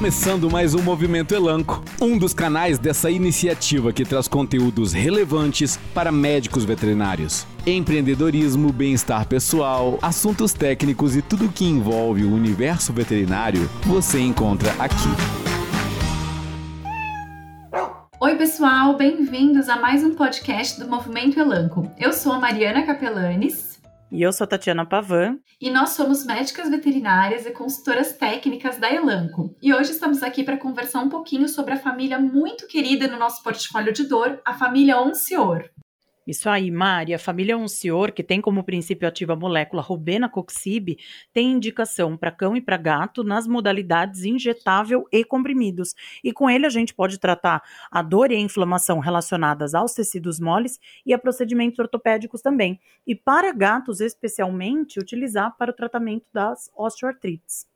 começando mais um Movimento Elanco, um dos canais dessa iniciativa que traz conteúdos relevantes para médicos veterinários. Empreendedorismo, bem-estar pessoal, assuntos técnicos e tudo que envolve o universo veterinário você encontra aqui. Oi, pessoal, bem-vindos a mais um podcast do Movimento Elanco. Eu sou a Mariana Capelanes. E eu sou Tatiana Pavan. E nós somos médicas veterinárias e consultoras técnicas da Elanco. E hoje estamos aqui para conversar um pouquinho sobre a família muito querida no nosso portfólio de dor, a família Oncior. Isso aí, Mari. A família Oncior, que tem como princípio ativo a molécula Robenacoxib, tem indicação para cão e para gato nas modalidades injetável e comprimidos. E com ele a gente pode tratar a dor e a inflamação relacionadas aos tecidos moles e a procedimentos ortopédicos também. E para gatos, especialmente, utilizar para o tratamento das osteoartrites.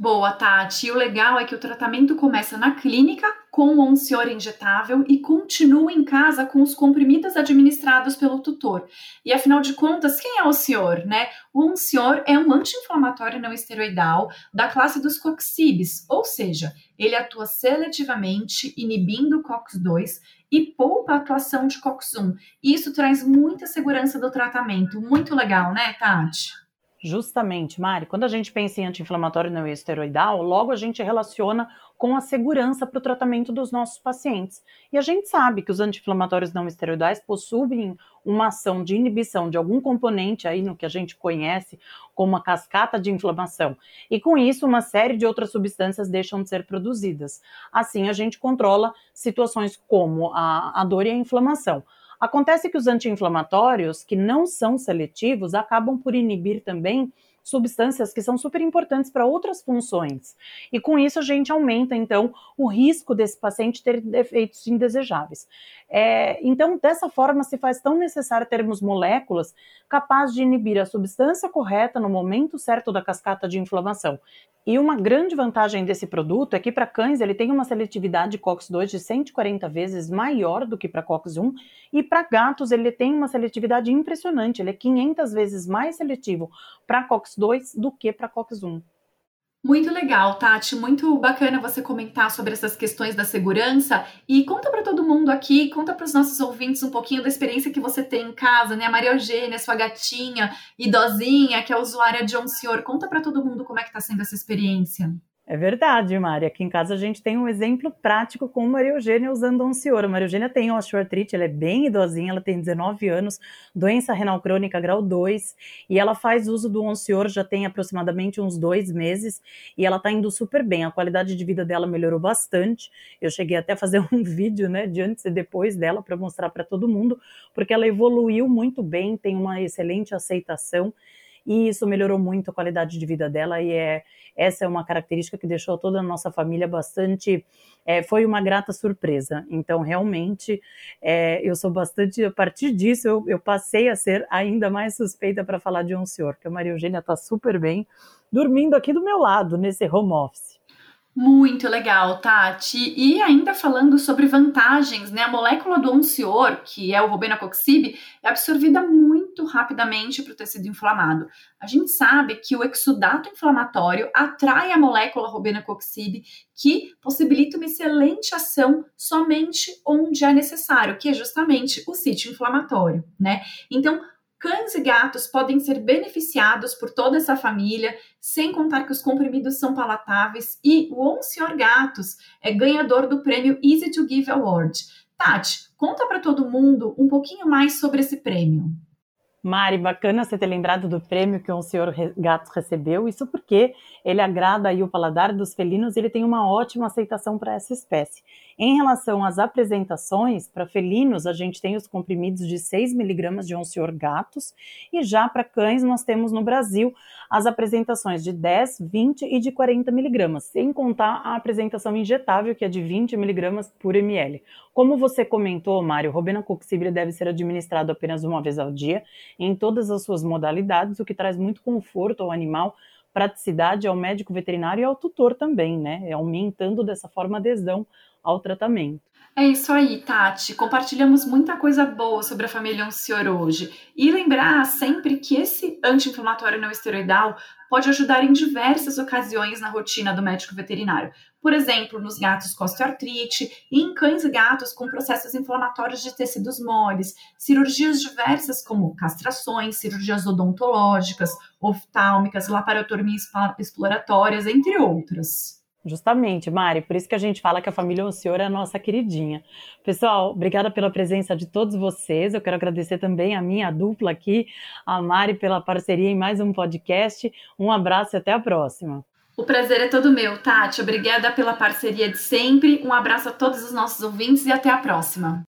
Boa, Tati. O legal é que o tratamento começa na clínica com o Oncior injetável e continua em casa com os comprimidos administrados pelo tutor. E afinal de contas, quem é o Oncior, né? O Oncior é um anti-inflamatório não esteroidal da classe dos coxibes, ou seja, ele atua seletivamente inibindo o COX-2 e poupa a atuação de COX-1. Isso traz muita segurança do tratamento. Muito legal, né, Tati? Justamente, Mari, quando a gente pensa em anti-inflamatório não esteroidal, logo a gente relaciona com a segurança para o tratamento dos nossos pacientes. E a gente sabe que os anti-inflamatórios não esteroidais possuem uma ação de inibição de algum componente aí no que a gente conhece como uma cascata de inflamação. E com isso, uma série de outras substâncias deixam de ser produzidas. Assim, a gente controla situações como a, a dor e a inflamação. Acontece que os anti-inflamatórios, que não são seletivos, acabam por inibir também substâncias que são super importantes para outras funções. E com isso a gente aumenta, então, o risco desse paciente ter efeitos indesejáveis. É, então, dessa forma, se faz tão necessário termos moléculas capazes de inibir a substância correta no momento certo da cascata de inflamação. E uma grande vantagem desse produto é que para cães ele tem uma seletividade COX-2 de 140 vezes maior do que para COX-1 e para gatos ele tem uma seletividade impressionante, ele é 500 vezes mais seletivo para COX-2 do que para COX-1. Muito legal, Tati. Muito bacana você comentar sobre essas questões da segurança. E conta para todo mundo aqui, conta para os nossos ouvintes um pouquinho da experiência que você tem em casa, né? A Maria Eugênia, sua gatinha idosinha, que é usuária de um senhor. Conta para todo mundo como é que está sendo essa experiência. É verdade, Mari. Aqui em casa a gente tem um exemplo prático com Maria Eugênia usando Oncior. A Maria Eugênia tem osteoartrite, ela é bem idosinha, ela tem 19 anos, doença renal crônica grau 2, e ela faz uso do Oncior já tem aproximadamente uns dois meses, e ela tá indo super bem. A qualidade de vida dela melhorou bastante. Eu cheguei até a fazer um vídeo, né, de antes e depois dela para mostrar para todo mundo, porque ela evoluiu muito bem, tem uma excelente aceitação e isso melhorou muito a qualidade de vida dela e é essa é uma característica que deixou toda a nossa família bastante é, foi uma grata surpresa. Então, realmente, é, eu sou bastante. A partir disso, eu, eu passei a ser ainda mais suspeita para falar de um senhor, que a Maria Eugênia está super bem, dormindo aqui do meu lado, nesse home office. Muito legal, Tati. E ainda falando sobre vantagens, né? A molécula do oncior, que é o robenacoxib, é absorvida rapidamente para o tecido inflamado. A gente sabe que o exudato inflamatório atrai a molécula robenacoxib, que possibilita uma excelente ação somente onde é necessário, que é justamente o sítio inflamatório, né? Então, Cães e gatos podem ser beneficiados por toda essa família, sem contar que os comprimidos são palatáveis e o Oncior Gatos é ganhador do prêmio Easy to Give Award. Tati, conta para todo mundo um pouquinho mais sobre esse prêmio. Mari, bacana você ter lembrado do prêmio que o senhor gato recebeu, isso porque ele agrada aí o paladar dos felinos e ele tem uma ótima aceitação para essa espécie. Em relação às apresentações, para felinos a gente tem os comprimidos de 6 miligramas de Oncior gatos e já para cães nós temos no Brasil as apresentações de 10, 20 e de 40 miligramas, sem contar a apresentação injetável que é de 20 miligramas por ml. Como você comentou, Mário, o robenacoxib deve ser administrado apenas uma vez ao dia em todas as suas modalidades, o que traz muito conforto ao animal, praticidade ao médico veterinário e ao tutor também, né? Aumentando dessa forma a adesão ao tratamento. É isso aí, Tati. Compartilhamos muita coisa boa sobre a família Oncior hoje. E lembrar sempre que esse anti-inflamatório não esteroidal pode ajudar em diversas ocasiões na rotina do médico veterinário. Por exemplo, nos gatos com osteoartrite e em cães e gatos com processos inflamatórios de tecidos moles, cirurgias diversas como castrações, cirurgias odontológicas, oftálmicas, laparotomias exploratórias, entre outras. Justamente, Mari, por isso que a gente fala que a família Oncior é a nossa queridinha. Pessoal, obrigada pela presença de todos vocês. Eu quero agradecer também a minha dupla aqui, a Mari, pela parceria em mais um podcast. Um abraço e até a próxima. O prazer é todo meu, Tati. Obrigada pela parceria de sempre. Um abraço a todos os nossos ouvintes e até a próxima.